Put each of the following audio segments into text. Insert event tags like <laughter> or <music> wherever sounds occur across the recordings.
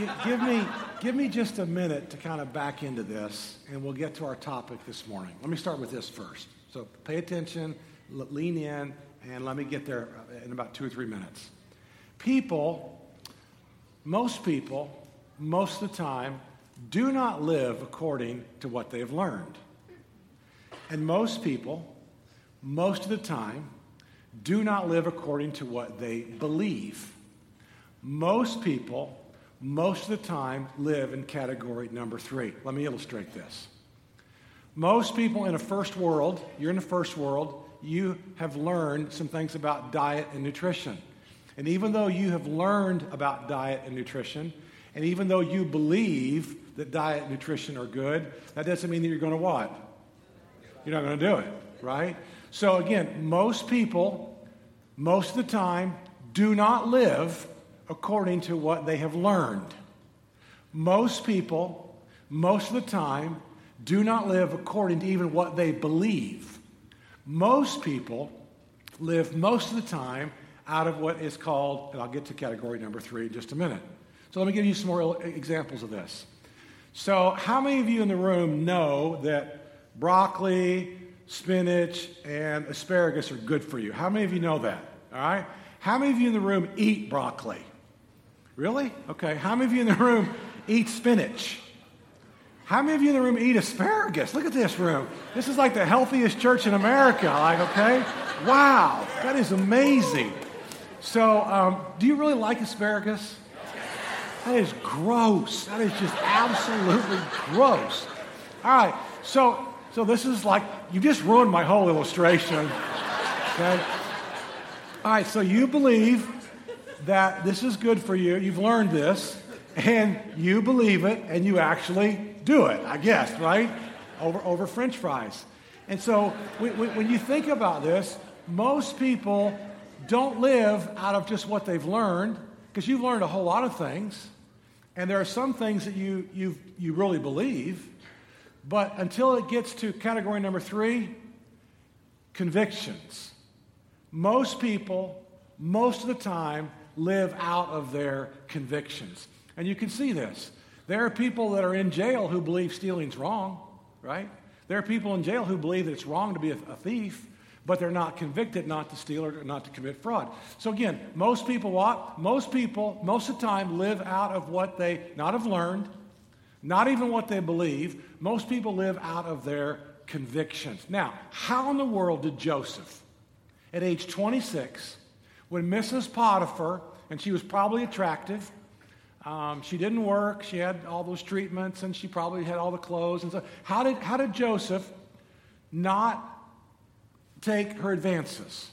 G- give, me, give me just a minute to kind of back into this, and we'll get to our topic this morning. Let me start with this first. So pay attention, lean in, and let me get there uh, in about two or three minutes. People, most people, most of the time, do not live according to what they've learned. And most people, most of the time, do not live according to what they believe. Most people, most of the time, live in category number three. Let me illustrate this. Most people in a first world, you're in the first world, you have learned some things about diet and nutrition. And even though you have learned about diet and nutrition, and even though you believe that diet and nutrition are good, that doesn't mean that you're going to what? You're not going to do it, right? So again, most people, most of the time, do not live according to what they have learned. Most people, most of the time, do not live according to even what they believe. Most people live most of the time out of what is called, and I'll get to category number three in just a minute. So let me give you some more examples of this. So, how many of you in the room know that broccoli, spinach, and asparagus are good for you? How many of you know that? All right? How many of you in the room eat broccoli? Really? Okay. How many of you in the room eat spinach? How many of you in the room eat asparagus? Look at this room. This is like the healthiest church in America. Like, okay? Wow, that is amazing. So, um, do you really like asparagus? That is gross. That is just absolutely gross. All right, so so this is like you just ruined my whole illustration. Okay. All right, so you believe that this is good for you. You've learned this, and you believe it, and you actually do it. I guess, right? Over over French fries. And so when you think about this, most people don't live out of just what they've learned, because you've learned a whole lot of things, and there are some things that you, you, you really believe, but until it gets to category number three, convictions. Most people, most of the time, live out of their convictions. And you can see this. There are people that are in jail who believe stealing's wrong, right? There are people in jail who believe that it's wrong to be a, a thief but they're not convicted not to steal or not to commit fraud. So again, most people what? Most people, most of the time, live out of what they not have learned, not even what they believe. Most people live out of their convictions. Now, how in the world did Joseph, at age 26, when Mrs. Potiphar, and she was probably attractive, um, she didn't work, she had all those treatments, and she probably had all the clothes and so how did, how did Joseph not take her advances.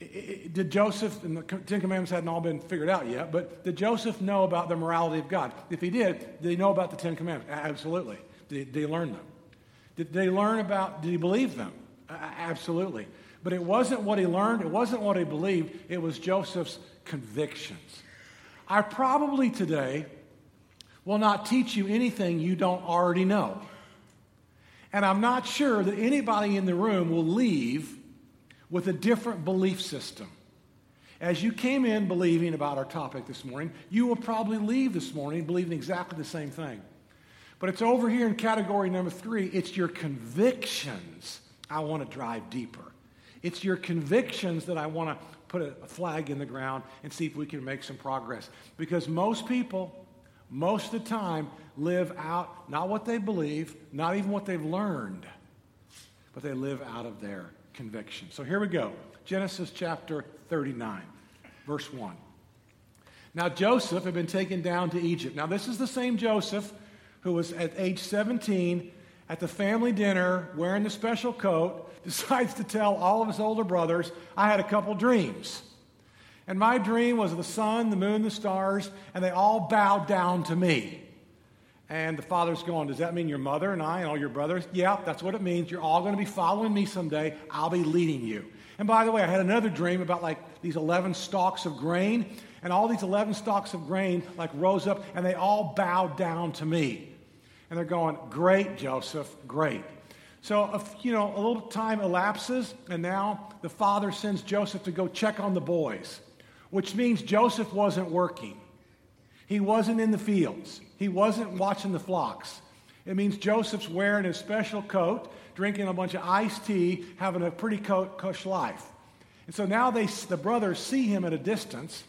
Did Joseph, and the Ten Commandments hadn't all been figured out yet, but did Joseph know about the morality of God? If he did, did he know about the Ten Commandments? Absolutely. Did he, did he learn them? Did, he learn about, did he believe them? Absolutely. But it wasn't what he learned, it wasn't what he believed, it was Joseph's convictions. I probably today will not teach you anything you don't already know. And I'm not sure that anybody in the room will leave with a different belief system. As you came in believing about our topic this morning, you will probably leave this morning believing exactly the same thing. But it's over here in category number three it's your convictions I want to drive deeper. It's your convictions that I want to put a flag in the ground and see if we can make some progress. Because most people, most of the time live out not what they believe, not even what they've learned, but they live out of their conviction. So here we go Genesis chapter 39, verse 1. Now Joseph had been taken down to Egypt. Now, this is the same Joseph who was at age 17 at the family dinner wearing the special coat, <laughs> decides to tell all of his older brothers, I had a couple dreams. And my dream was the sun, the moon, the stars, and they all bowed down to me. And the father's going, Does that mean your mother and I and all your brothers? Yeah, that's what it means. You're all going to be following me someday. I'll be leading you. And by the way, I had another dream about like these 11 stalks of grain. And all these 11 stalks of grain like rose up and they all bowed down to me. And they're going, Great, Joseph, great. So, you know, a little time elapses, and now the father sends Joseph to go check on the boys which means Joseph wasn't working. He wasn't in the fields. He wasn't watching the flocks. It means Joseph's wearing his special coat, drinking a bunch of iced tea, having a pretty cush life. And so now they, the brothers see him at a distance.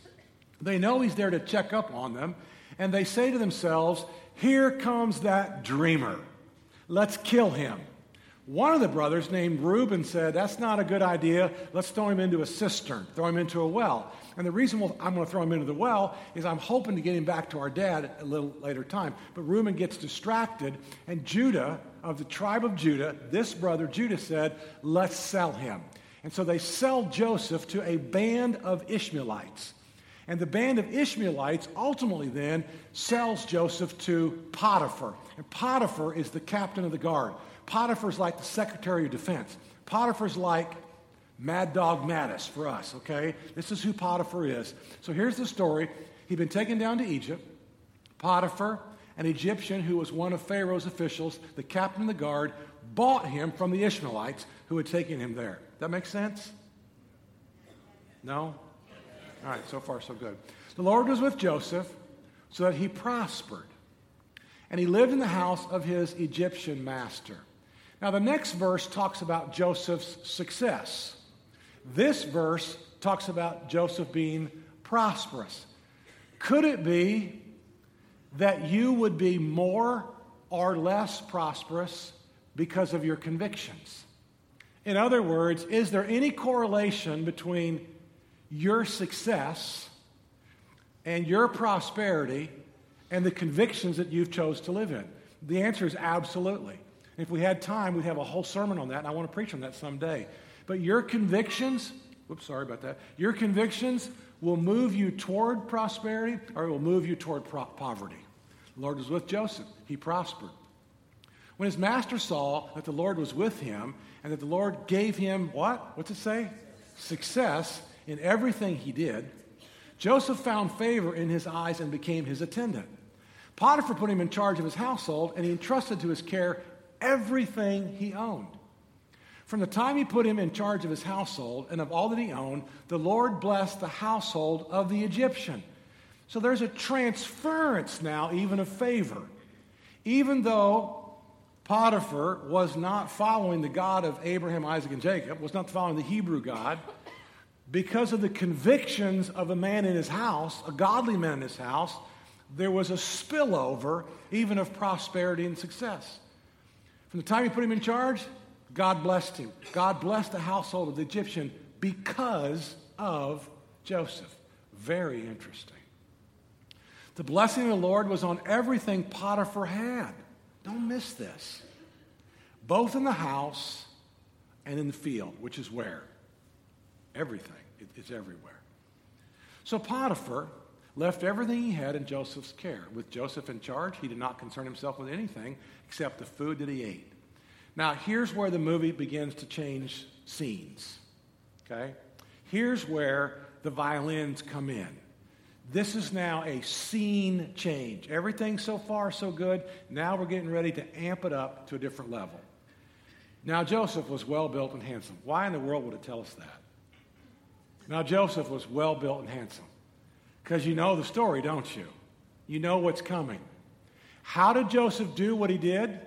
They know he's there to check up on them. And they say to themselves, Here comes that dreamer. Let's kill him. One of the brothers, named Reuben, said, That's not a good idea. Let's throw him into a cistern, throw him into a well. And the reason I'm going to throw him into the well is I'm hoping to get him back to our dad a little later time. But Reuben gets distracted, and Judah, of the tribe of Judah, this brother, Judah, said, Let's sell him. And so they sell Joseph to a band of Ishmaelites. And the band of Ishmaelites ultimately then sells Joseph to Potiphar. And Potiphar is the captain of the guard. Potiphar's like the Secretary of Defense. Potiphar's like Mad Dog Mattis for us, okay? This is who Potiphar is. So here's the story. He'd been taken down to Egypt. Potiphar, an Egyptian who was one of Pharaoh's officials, the captain of the guard, bought him from the Ishmaelites who had taken him there. That makes sense? No? All right, so far so good. The Lord was with Joseph so that he prospered. And he lived in the house of his Egyptian master. Now, the next verse talks about Joseph's success. This verse talks about Joseph being prosperous. Could it be that you would be more or less prosperous because of your convictions? In other words, is there any correlation between your success and your prosperity and the convictions that you've chose to live in? The answer is absolutely. If we had time, we'd have a whole sermon on that, and I want to preach on that someday. But your convictions, whoops, sorry about that, your convictions will move you toward prosperity or it will move you toward pro- poverty. The Lord was with Joseph, he prospered. When his master saw that the Lord was with him and that the Lord gave him what? What's it say? Success in everything he did, Joseph found favor in his eyes and became his attendant. Potiphar put him in charge of his household and he entrusted to his care everything he owned. From the time he put him in charge of his household and of all that he owned, the Lord blessed the household of the Egyptian. So there's a transference now, even of favor. Even though Potiphar was not following the God of Abraham, Isaac, and Jacob, was not following the Hebrew God, because of the convictions of a man in his house, a godly man in his house, there was a spillover even of prosperity and success. From the time he put him in charge, God blessed him. God blessed the household of the Egyptian because of Joseph. Very interesting. The blessing of the Lord was on everything Potiphar had. Don't miss this. Both in the house and in the field, which is where? Everything. it's everywhere. So Potiphar left everything he had in Joseph's care. With Joseph in charge, he did not concern himself with anything except the food that he ate. Now, here's where the movie begins to change scenes. Okay? Here's where the violins come in. This is now a scene change. Everything so far so good. Now we're getting ready to amp it up to a different level. Now, Joseph was well built and handsome. Why in the world would it tell us that? Now, Joseph was well built and handsome. Because you know the story, don't you? You know what's coming. How did Joseph do what he did?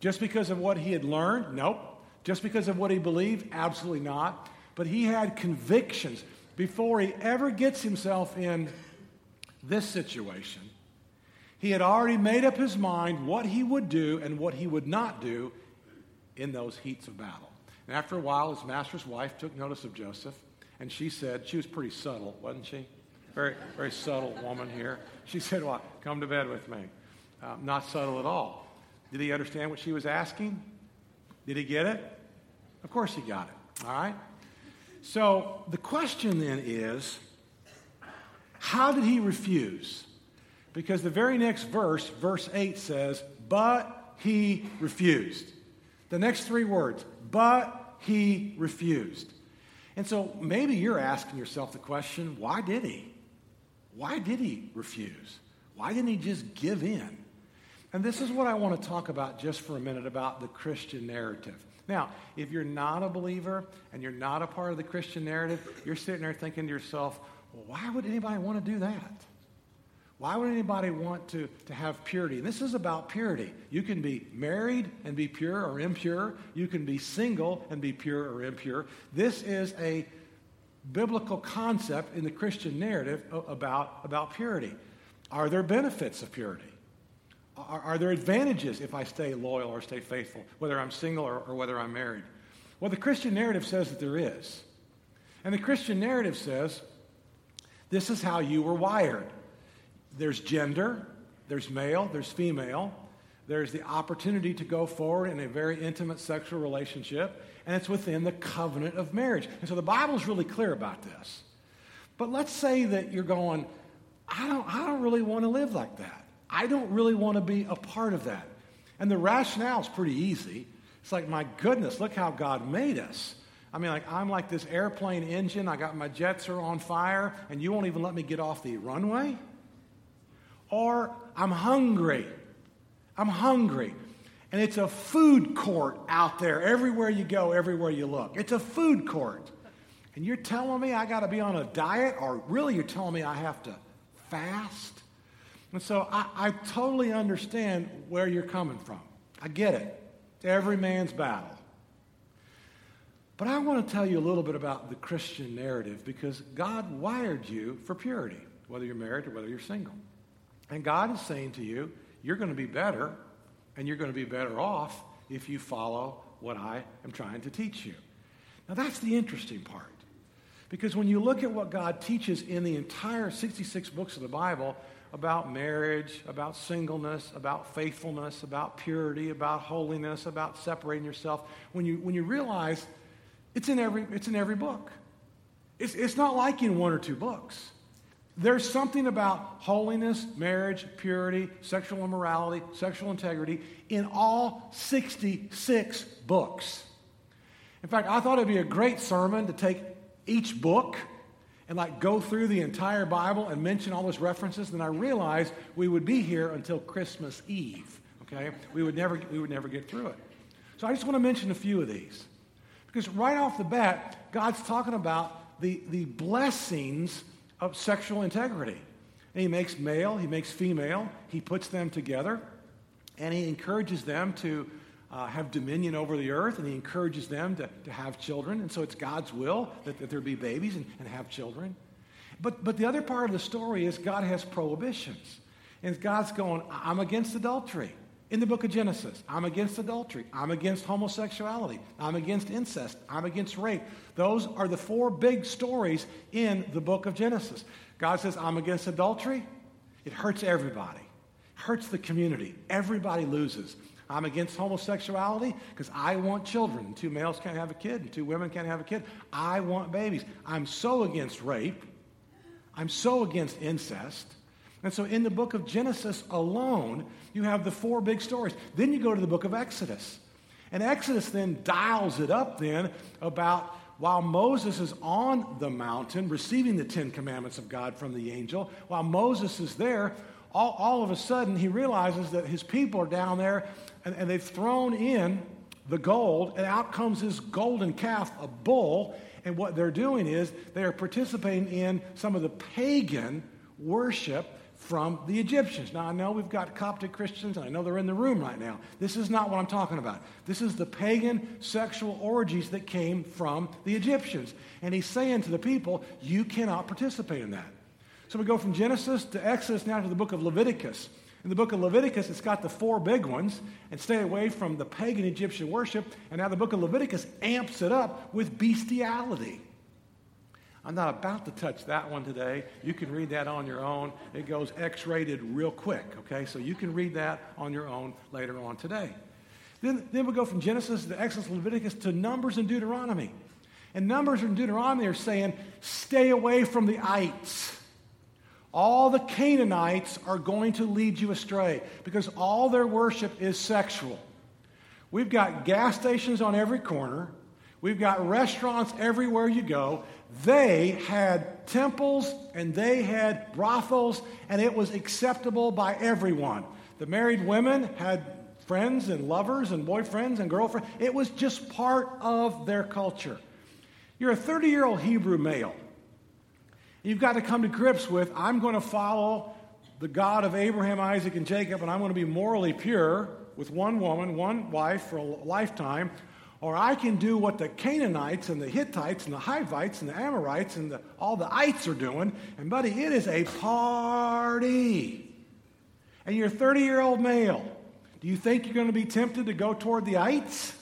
Just because of what he had learned? Nope. Just because of what he believed? Absolutely not. But he had convictions before he ever gets himself in this situation. He had already made up his mind what he would do and what he would not do in those heats of battle. And after a while, his master's wife took notice of Joseph, and she said, she was pretty subtle, wasn't she? Very, very subtle woman here. She said, Well, come to bed with me. Uh, not subtle at all. Did he understand what she was asking? Did he get it? Of course he got it. All right? So the question then is how did he refuse? Because the very next verse, verse 8 says, But he refused. The next three words, but he refused. And so maybe you're asking yourself the question, why did he? Why did he refuse? Why didn't he just give in? And this is what I want to talk about just for a minute about the Christian narrative. Now, if you're not a believer and you're not a part of the Christian narrative, you're sitting there thinking to yourself, well, why would anybody want to do that? Why would anybody want to, to have purity? And this is about purity. You can be married and be pure or impure. You can be single and be pure or impure. This is a biblical concept in the Christian narrative about, about purity. Are there benefits of purity? Are, are there advantages if I stay loyal or stay faithful, whether I'm single or, or whether I'm married? Well, the Christian narrative says that there is. And the Christian narrative says this is how you were wired there's gender, there's male, there's female, there's the opportunity to go forward in a very intimate sexual relationship, and it's within the covenant of marriage. And so the Bible is really clear about this. But let's say that you're going, I don't, I don't really want to live like that. I don't really want to be a part of that. And the rationale is pretty easy. It's like, my goodness, look how God made us. I mean, like, I'm like this airplane engine. I got my jets are on fire, and you won't even let me get off the runway? Or I'm hungry. I'm hungry. And it's a food court out there everywhere you go, everywhere you look. It's a food court. And you're telling me I got to be on a diet, or really you're telling me I have to fast? And so I, I totally understand where you're coming from. I get it. It's every man's battle. But I want to tell you a little bit about the Christian narrative because God wired you for purity, whether you're married or whether you're single. And God is saying to you, you're going to be better and you're going to be better off if you follow what I am trying to teach you. Now, that's the interesting part. Because when you look at what God teaches in the entire 66 books of the Bible about marriage, about singleness, about faithfulness, about purity, about holiness, about separating yourself, when you, when you realize it's in every, it's in every book. It's, it's not like in one or two books. There's something about holiness, marriage, purity, sexual immorality, sexual integrity in all 66 books. In fact, I thought it'd be a great sermon to take each book and like go through the entire Bible and mention all those references. Then I realized we would be here until Christmas Eve. Okay, we would never we would never get through it. So I just want to mention a few of these because right off the bat, God's talking about the the blessings of sexual integrity. And he makes male, he makes female, he puts them together, and he encourages them to uh, have dominion over the earth, and he encourages them to, to have children. And so it's God's will that, that there be babies and, and have children. But, but the other part of the story is God has prohibitions. And God's going, I'm against adultery in the book of Genesis. I'm against adultery. I'm against homosexuality. I'm against incest. I'm against rape. Those are the four big stories in the book of Genesis. God says, I'm against adultery. It hurts everybody, it hurts the community. Everybody loses. I'm against homosexuality because I want children. Two males can't have a kid, and two women can't have a kid. I want babies. I'm so against rape. I'm so against incest. And so in the book of Genesis alone, you have the four big stories. Then you go to the book of Exodus. And Exodus then dials it up then about while Moses is on the mountain receiving the Ten Commandments of God from the angel, while Moses is there, all, all of a sudden he realizes that his people are down there and, and they've thrown in the gold, and out comes this golden calf, a bull. And what they're doing is they are participating in some of the pagan worship from the Egyptians. Now, I know we've got Coptic Christians, and I know they're in the room right now. This is not what I'm talking about. This is the pagan sexual orgies that came from the Egyptians. And he's saying to the people, you cannot participate in that. So we go from Genesis to Exodus now to the book of Leviticus. In the book of Leviticus, it's got the four big ones and stay away from the pagan Egyptian worship. And now the book of Leviticus amps it up with bestiality. I'm not about to touch that one today. You can read that on your own. It goes X rated real quick, okay? So you can read that on your own later on today. Then, then we go from Genesis to Exodus, Leviticus to Numbers and Deuteronomy. And Numbers and Deuteronomy are saying, stay away from the ites. All the Canaanites are going to lead you astray because all their worship is sexual. We've got gas stations on every corner. We've got restaurants everywhere you go. They had temples and they had brothels, and it was acceptable by everyone. The married women had friends and lovers and boyfriends and girlfriends. It was just part of their culture. You're a 30 year old Hebrew male. You've got to come to grips with I'm going to follow the God of Abraham, Isaac, and Jacob, and I'm going to be morally pure with one woman, one wife for a lifetime, or I can do what the Canaanites and the Hittites and the Hivites and the Amorites and the, all the ites are doing. And, buddy, it is a party. And you're a 30 year old male. Do you think you're going to be tempted to go toward the ites?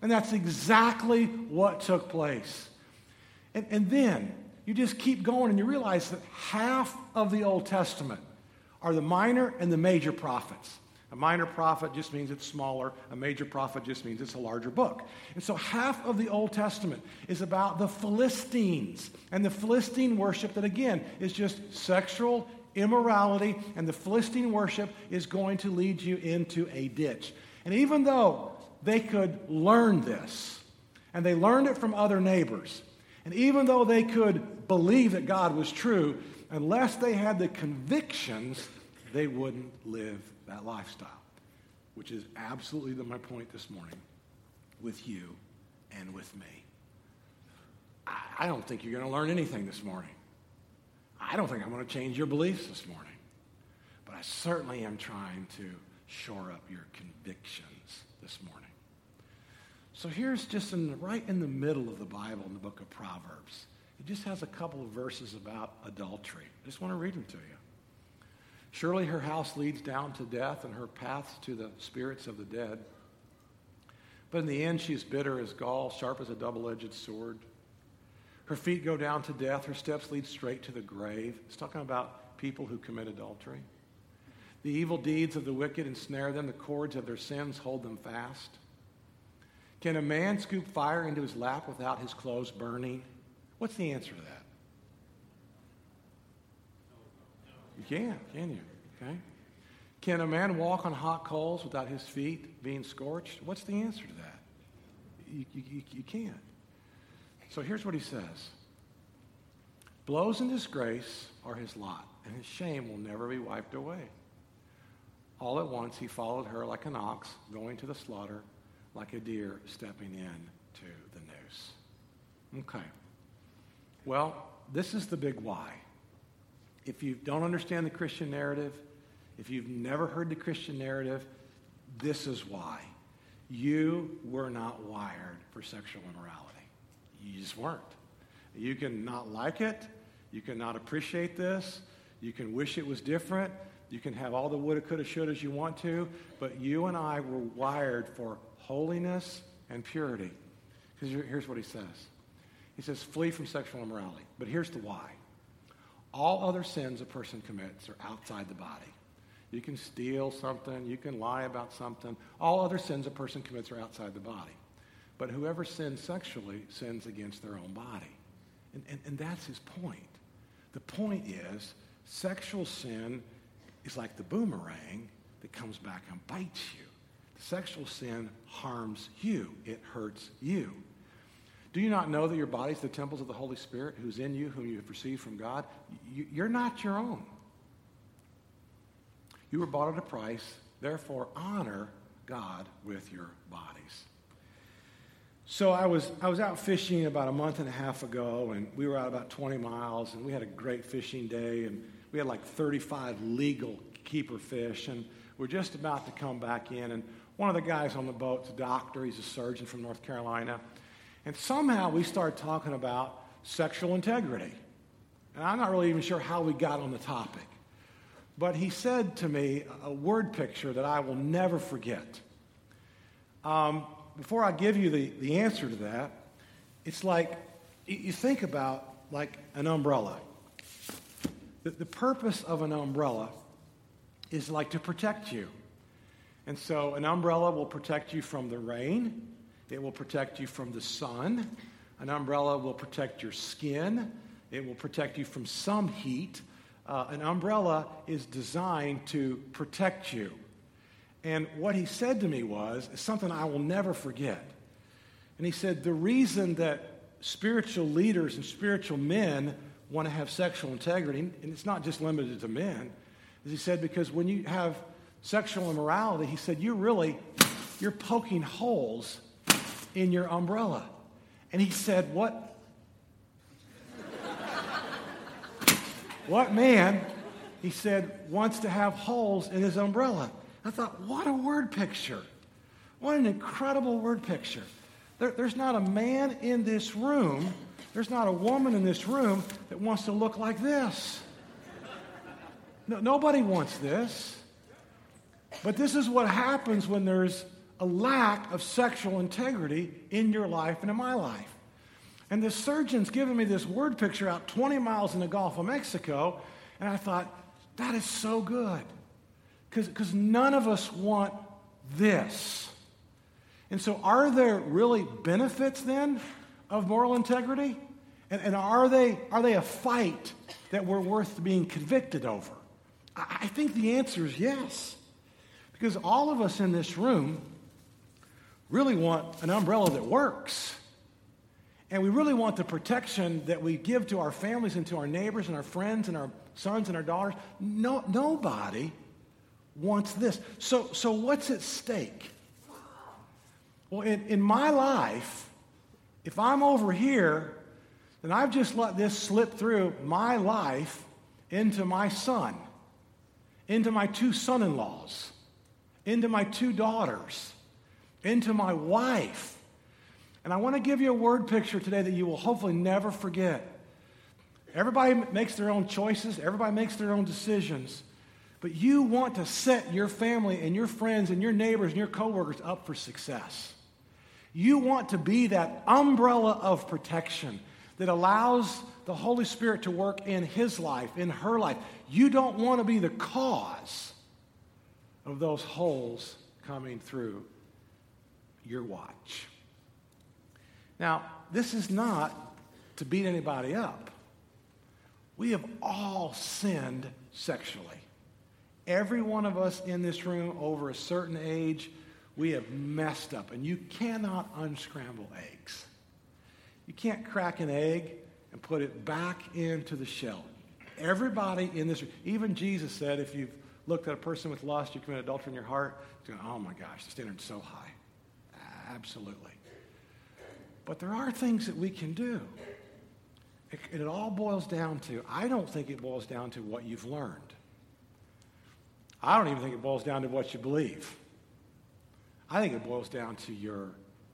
And that's exactly what took place. And, and then you just keep going and you realize that half of the Old Testament are the minor and the major prophets. A minor prophet just means it's smaller. A major prophet just means it's a larger book. And so half of the Old Testament is about the Philistines and the Philistine worship that, again, is just sexual immorality. And the Philistine worship is going to lead you into a ditch. And even though they could learn this, and they learned it from other neighbors, and even though they could believe that God was true, unless they had the convictions, they wouldn't live that lifestyle, which is absolutely the, my point this morning with you and with me. I, I don't think you're going to learn anything this morning. I don't think I'm going to change your beliefs this morning. But I certainly am trying to shore up your convictions this morning. So here's just in, right in the middle of the Bible in the book of Proverbs. It just has a couple of verses about adultery. I just want to read them to you. Surely her house leads down to death and her paths to the spirits of the dead. But in the end, she is bitter as gall, sharp as a double edged sword. Her feet go down to death, her steps lead straight to the grave. It's talking about people who commit adultery. The evil deeds of the wicked ensnare them, the cords of their sins hold them fast. Can a man scoop fire into his lap without his clothes burning? What's the answer to that? You can't, can you? Okay. Can a man walk on hot coals without his feet being scorched? What's the answer to that? You, you, you can't. So here's what he says Blows and disgrace are his lot, and his shame will never be wiped away. All at once he followed her like an ox going to the slaughter, like a deer stepping in to the noose. Okay. Well, this is the big why if you don't understand the Christian narrative, if you've never heard the Christian narrative, this is why. You were not wired for sexual immorality. You just weren't. You can not like it. You can not appreciate this. You can wish it was different. You can have all the woulda, coulda, shouldas you want to. But you and I were wired for holiness and purity. Because here's what he says He says, flee from sexual immorality. But here's the why. All other sins a person commits are outside the body. You can steal something, you can lie about something. All other sins a person commits are outside the body. But whoever sins sexually sins against their own body. And, and, and that's his point. The point is, sexual sin is like the boomerang that comes back and bites you. Sexual sin harms you, it hurts you. Do you not know that your body is the temples of the Holy Spirit who's in you, whom you have received from God? You're not your own. You were bought at a price, therefore honor God with your bodies. So I was, I was out fishing about a month and a half ago, and we were out about 20 miles, and we had a great fishing day, and we had like 35 legal keeper fish, and we're just about to come back in, and one of the guys on the boat's a doctor, he's a surgeon from North Carolina, and somehow we started talking about sexual integrity. And I'm not really even sure how we got on the topic. But he said to me a word picture that I will never forget. Um, before I give you the, the answer to that, it's like you think about like an umbrella. The, the purpose of an umbrella is like to protect you. And so an umbrella will protect you from the rain, it will protect you from the sun. An umbrella will protect your skin. It will protect you from some heat. Uh, an umbrella is designed to protect you. And what he said to me was something I will never forget. And he said, The reason that spiritual leaders and spiritual men want to have sexual integrity, and it's not just limited to men, is he said, because when you have sexual immorality, he said, you really, you're poking holes in your umbrella. And he said, What? what man he said, wants to have holes in his umbrella. I thought, what a word picture. What an incredible word picture. There, there's not a man in this room, there's not a woman in this room that wants to look like this. No, nobody wants this. But this is what happens when there's a lack of sexual integrity in your life and in my life. And the surgeon's giving me this word picture out 20 miles in the Gulf of Mexico, and I thought, that is so good. Because none of us want this. And so, are there really benefits then of moral integrity? And, and are, they, are they a fight that we're worth being convicted over? I, I think the answer is yes. Because all of us in this room really want an umbrella that works. And we really want the protection that we give to our families and to our neighbors and our friends and our sons and our daughters. No, nobody wants this. So, so what's at stake? Well, in, in my life, if I'm over here, then I've just let this slip through my life into my son, into my two son in laws, into my two daughters, into my wife. And I want to give you a word picture today that you will hopefully never forget. Everybody makes their own choices, everybody makes their own decisions. But you want to set your family and your friends and your neighbors and your coworkers up for success. You want to be that umbrella of protection that allows the Holy Spirit to work in his life, in her life. You don't want to be the cause of those holes coming through your watch. Now, this is not to beat anybody up. We have all sinned sexually. Every one of us in this room over a certain age we have messed up. And you cannot unscramble eggs. You can't crack an egg and put it back into the shell. Everybody in this, room, even Jesus said, if you've looked at a person with lust, you commit adultery in your heart, going, oh my gosh, the standard's so high. Absolutely. But there are things that we can do. It, it all boils down to, I don't think it boils down to what you've learned. I don't even think it boils down to what you believe. I think it boils down to your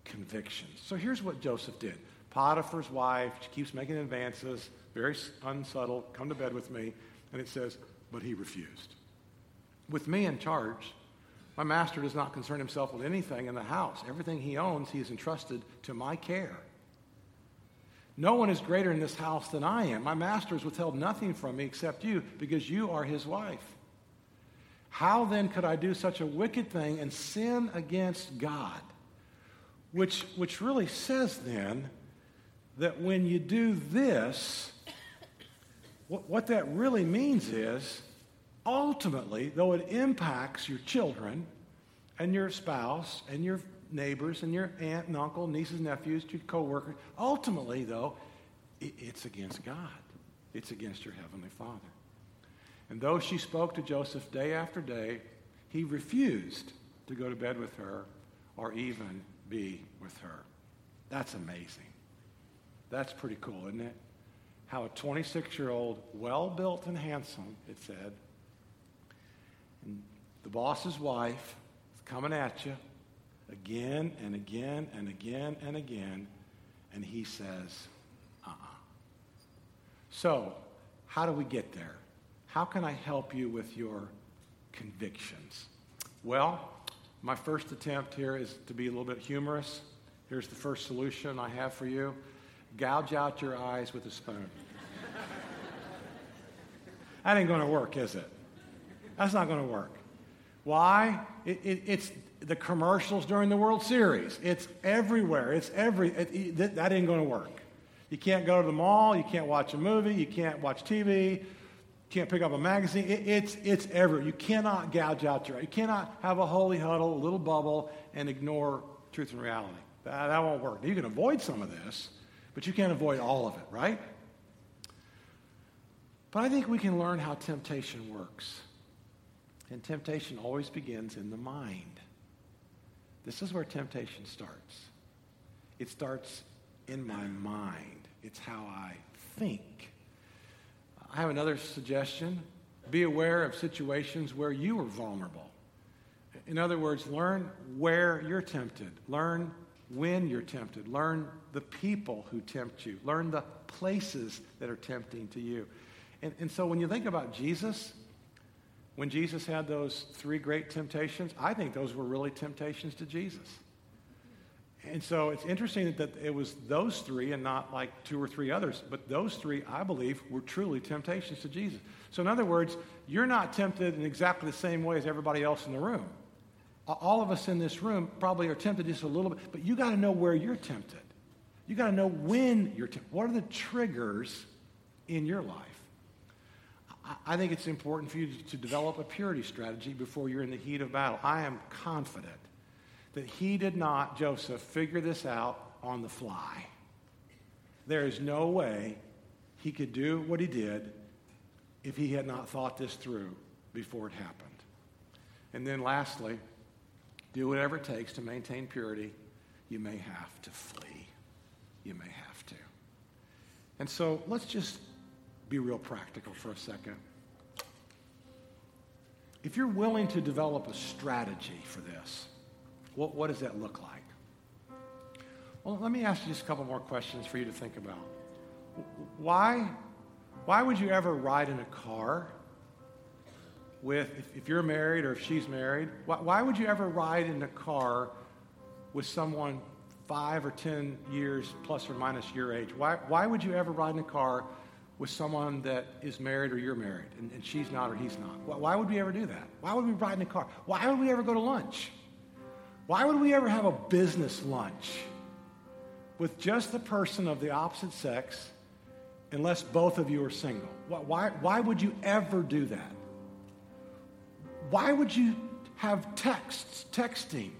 convictions. So here's what Joseph did Potiphar's wife, she keeps making advances, very unsubtle, come to bed with me. And it says, but he refused. With me in charge, my master does not concern himself with anything in the house. Everything he owns, he has entrusted to my care. No one is greater in this house than I am. My master has withheld nothing from me except you, because you are his wife. How then could I do such a wicked thing and sin against God? Which, which really says then that when you do this, what, what that really means is ultimately, though it impacts your children and your spouse and your neighbors and your aunt and uncle, nieces, nephews, your coworkers, ultimately, though, it's against God. It's against your Heavenly Father. And though she spoke to Joseph day after day, he refused to go to bed with her or even be with her. That's amazing. That's pretty cool, isn't it? How a 26 year old, well built and handsome, it said, and the boss's wife is coming at you again and again and again and again, and he says, uh uh-uh. uh So, how do we get there? How can I help you with your convictions? Well, my first attempt here is to be a little bit humorous. Here's the first solution I have for you gouge out your eyes with a spoon. <laughs> that ain't going to work, is it? That's not going to work. Why? It, it, it's the commercials during the World Series. It's everywhere. It's every. It, that ain't going to work. You can't go to the mall. You can't watch a movie. You can't watch TV can't pick up a magazine. It, it's, it's everywhere. You cannot gouge out your You cannot have a holy huddle, a little bubble, and ignore truth and reality. That, that won't work. You can avoid some of this, but you can't avoid all of it, right? But I think we can learn how temptation works. And temptation always begins in the mind. This is where temptation starts. It starts in my mind, it's how I think. I have another suggestion. Be aware of situations where you are vulnerable. In other words, learn where you're tempted. Learn when you're tempted. Learn the people who tempt you. Learn the places that are tempting to you. And, and so when you think about Jesus, when Jesus had those three great temptations, I think those were really temptations to Jesus. And so it's interesting that it was those three and not like two or three others, but those three, I believe, were truly temptations to Jesus. So, in other words, you're not tempted in exactly the same way as everybody else in the room. All of us in this room probably are tempted just a little bit, but you got to know where you're tempted. You got to know when you're tempted. What are the triggers in your life? I think it's important for you to develop a purity strategy before you're in the heat of battle. I am confident that he did not, Joseph, figure this out on the fly. There is no way he could do what he did if he had not thought this through before it happened. And then lastly, do whatever it takes to maintain purity. You may have to flee. You may have to. And so let's just be real practical for a second. If you're willing to develop a strategy for this, what, what does that look like? Well, let me ask you just a couple more questions for you to think about. Why, why would you ever ride in a car with, if, if you're married or if she's married, why, why would you ever ride in a car with someone five or ten years plus or minus your age? Why, why would you ever ride in a car with someone that is married or you're married and, and she's not or he's not? Why, why, would we ever do that? Why would we ride in a car? Why would we ever go to lunch? Why would we ever have a business lunch with just the person of the opposite sex unless both of you are single? Why, why would you ever do that? Why would you have texts, texting,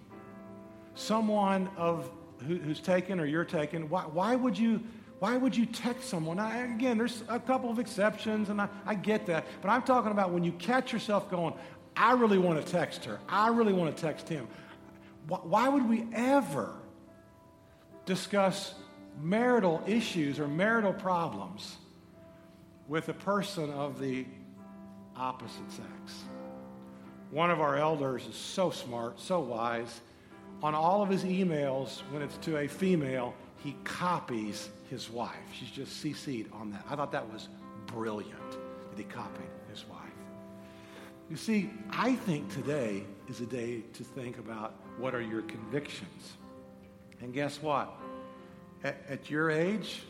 someone of who, who's taken or you're taken? Why, why would you why would you text someone? I, again, there's a couple of exceptions, and I, I get that. But I'm talking about when you catch yourself going, I really want to text her. I really want to text him. Why, why would we ever discuss marital issues or marital problems with a person of the opposite sex? One of our elders is so smart, so wise. On all of his emails, when it's to a female, he copies his wife. She's just CC'd on that. I thought that was brilliant that he copied his wife. You see, I think today is a day to think about what are your convictions. And guess what? At, at your age,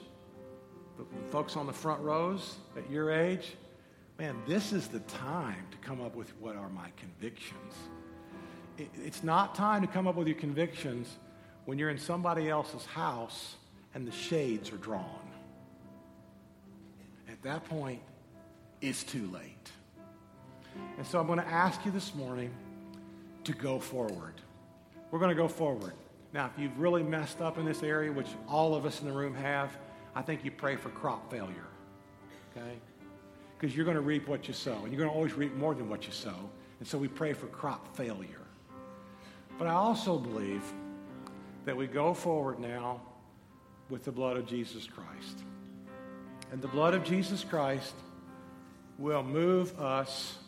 the folks on the front rows, at your age, man, this is the time to come up with what are my convictions. It, it's not time to come up with your convictions when you're in somebody else's house and the shades are drawn. At that point, it's too late. And so I'm going to ask you this morning to go forward. We're going to go forward. Now, if you've really messed up in this area, which all of us in the room have, I think you pray for crop failure. Okay? Because you're going to reap what you sow, and you're going to always reap more than what you sow. And so we pray for crop failure. But I also believe that we go forward now with the blood of Jesus Christ. And the blood of Jesus Christ will move us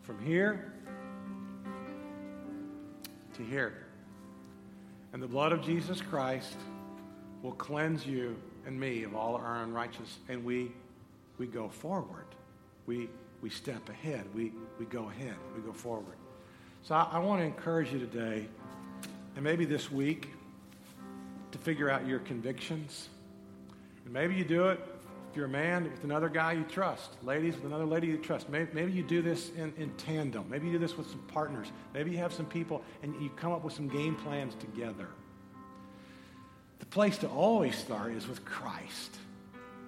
from here to here. And the blood of Jesus Christ will cleanse you and me of all our unrighteousness. And we, we go forward. We, we step ahead. We, we go ahead. We go forward. So I, I want to encourage you today and maybe this week figure out your convictions. And maybe you do it if you're a man with another guy you trust, ladies with another lady you trust. Maybe, maybe you do this in, in tandem. Maybe you do this with some partners. Maybe you have some people and you come up with some game plans together. The place to always start is with Christ.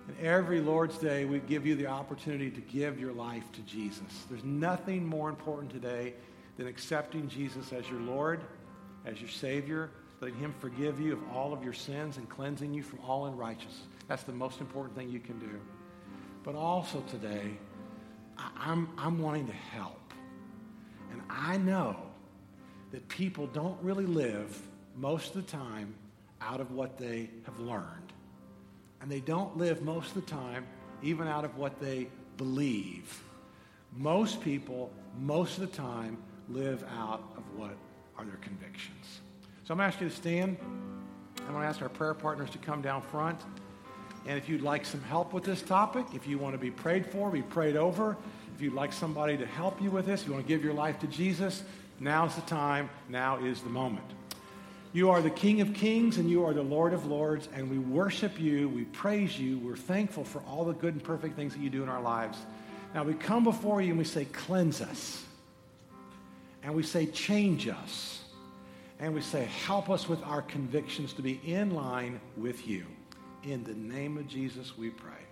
And every Lord's Day, we give you the opportunity to give your life to Jesus. There's nothing more important today than accepting Jesus as your Lord as your Savior, letting Him forgive you of all of your sins and cleansing you from all unrighteousness. That's the most important thing you can do. But also today, I'm, I'm wanting to help. And I know that people don't really live most of the time out of what they have learned. And they don't live most of the time even out of what they believe. most people, most of the time, live out of what are their convictions. So I'm going to ask you to stand. I'm going to ask our prayer partners to come down front. And if you'd like some help with this topic, if you want to be prayed for, be prayed over, if you'd like somebody to help you with this, you want to give your life to Jesus, now's the time, now is the moment. You are the King of Kings and you are the Lord of Lords, and we worship you, we praise you, we're thankful for all the good and perfect things that you do in our lives. Now we come before you and we say, cleanse us. And we say, change us. And we say, help us with our convictions to be in line with you. In the name of Jesus, we pray.